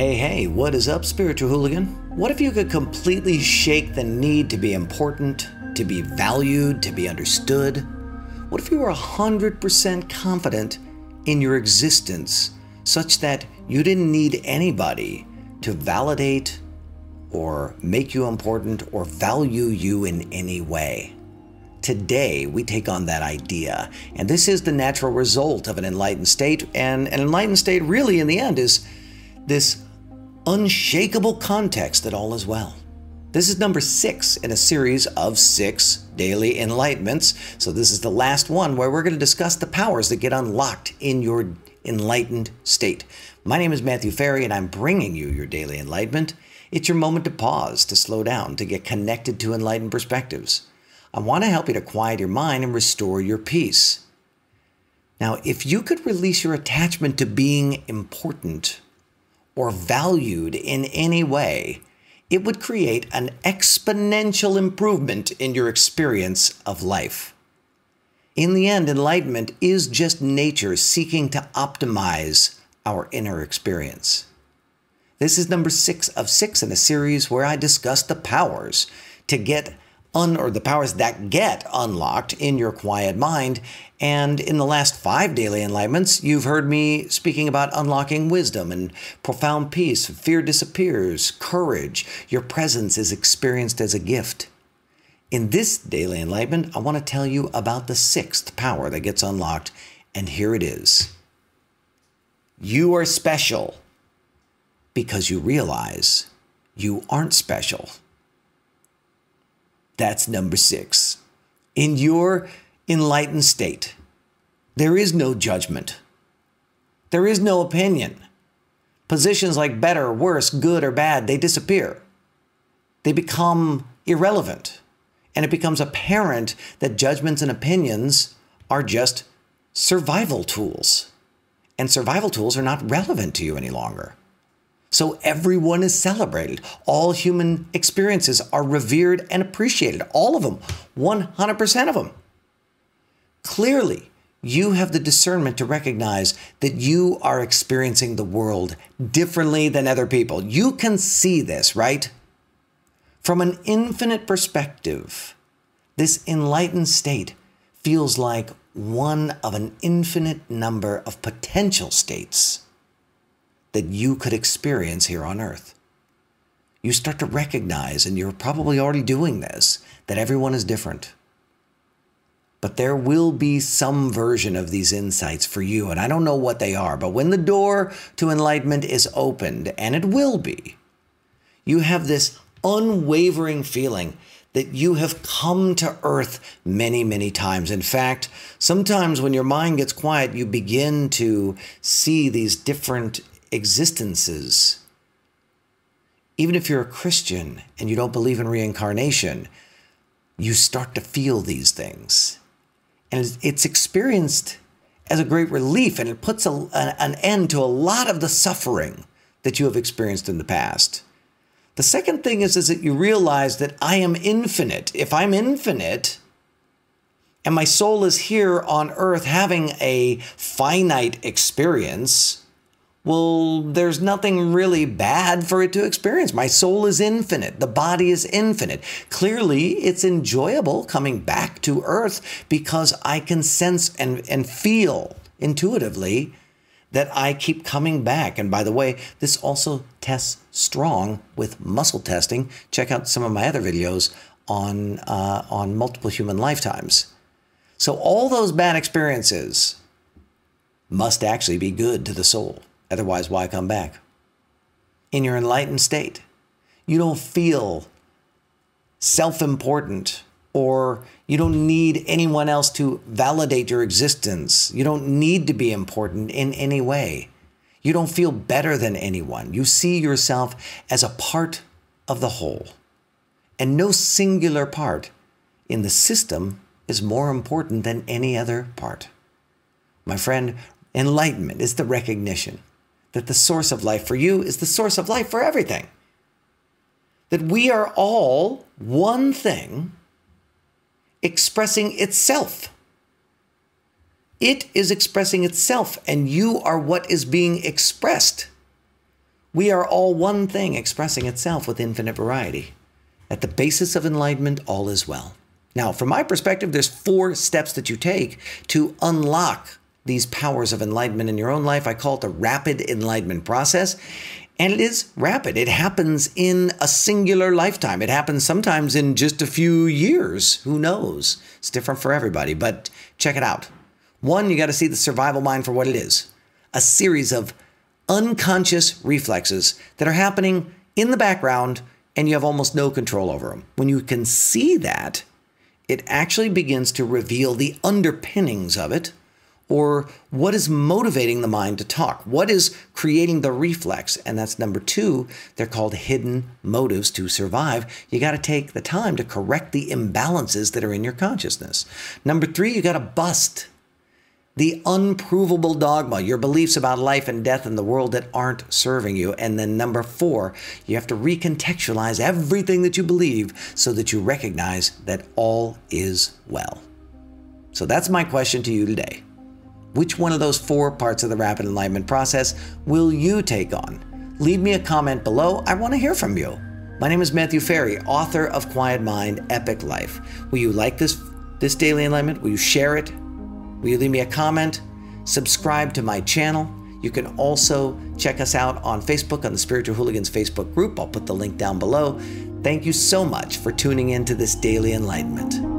Hey, hey, what is up, spiritual hooligan? What if you could completely shake the need to be important, to be valued, to be understood? What if you were 100% confident in your existence such that you didn't need anybody to validate or make you important or value you in any way? Today, we take on that idea, and this is the natural result of an enlightened state. And an enlightened state, really, in the end, is this unshakable context that all is well. This is number six in a series of six daily enlightenments. So, this is the last one where we're going to discuss the powers that get unlocked in your enlightened state. My name is Matthew Ferry, and I'm bringing you your daily enlightenment. It's your moment to pause, to slow down, to get connected to enlightened perspectives. I want to help you to quiet your mind and restore your peace. Now, if you could release your attachment to being important, or valued in any way, it would create an exponential improvement in your experience of life. In the end, enlightenment is just nature seeking to optimize our inner experience. This is number six of six in a series where I discuss the powers to get un, or the powers that get unlocked in your quiet mind. And in the last five daily enlightenments, you've heard me speaking about unlocking wisdom and profound peace. Fear disappears, courage, your presence is experienced as a gift. In this daily enlightenment, I want to tell you about the sixth power that gets unlocked, and here it is. You are special because you realize you aren't special. That's number six. In your enlightened state, there is no judgment, there is no opinion. Positions like better, worse, good, or bad, they disappear. They become irrelevant. And it becomes apparent that judgments and opinions are just survival tools. And survival tools are not relevant to you any longer. So everyone is celebrated. All human experiences are revered and appreciated. All of them, 100% of them. Clearly, you have the discernment to recognize that you are experiencing the world differently than other people. You can see this, right? From an infinite perspective, this enlightened state feels like one of an infinite number of potential states that you could experience here on earth. You start to recognize, and you're probably already doing this, that everyone is different. But there will be some version of these insights for you, and I don't know what they are, but when the door to enlightenment is opened, and it will be, you have this unwavering feeling that you have come to earth many, many times. In fact, sometimes when your mind gets quiet, you begin to see these different existences. Even if you're a Christian and you don't believe in reincarnation, you start to feel these things. And it's experienced as a great relief and it puts a, an end to a lot of the suffering that you have experienced in the past. The second thing is, is that you realize that I am infinite. If I'm infinite, and my soul is here on earth having a finite experience, well, there's nothing really bad for it to experience. My soul is infinite. The body is infinite. Clearly, it's enjoyable coming back to earth because I can sense and, and feel intuitively that I keep coming back. And by the way, this also tests strong with muscle testing. Check out some of my other videos on, uh, on multiple human lifetimes. So, all those bad experiences must actually be good to the soul. Otherwise, why come back? In your enlightened state, you don't feel self important or you don't need anyone else to validate your existence. You don't need to be important in any way. You don't feel better than anyone. You see yourself as a part of the whole. And no singular part in the system is more important than any other part. My friend, enlightenment is the recognition that the source of life for you is the source of life for everything. That we are all one thing expressing itself. It is expressing itself, and you are what is being expressed. We are all one thing expressing itself with infinite variety. At the basis of enlightenment, all is well. Now, from my perspective, there's four steps that you take to unlock these powers of enlightenment in your own life. I call it the rapid enlightenment process. And it is rapid. It happens in a singular lifetime. It happens sometimes in just a few years. Who knows? It's different for everybody, but check it out. One, you got to see the survival mind for what it is a series of unconscious reflexes that are happening in the background and you have almost no control over them. When you can see that, it actually begins to reveal the underpinnings of it or what is motivating the mind to talk? What is creating the reflex? And that's number two. They're called hidden motives to survive. You got to take the time to correct the imbalances that are in your consciousness. Number three, you got to bust the unprovable dogma, your beliefs about life and death in the world that aren't serving you. And then number four, you have to recontextualize everything that you believe so that you recognize that all is well. So that's my question to you today. Which one of those four parts of the rapid enlightenment process will you take on? Leave me a comment below. I want to hear from you. My name is Matthew Ferry, author of Quiet Mind, Epic Life. Will you like this this daily enlightenment? Will you share it? Will you leave me a comment? Subscribe to my channel. You can also check us out on Facebook on the Spiritual Hooligans Facebook group. I'll put the link down below. Thank you so much for tuning in to this daily enlightenment.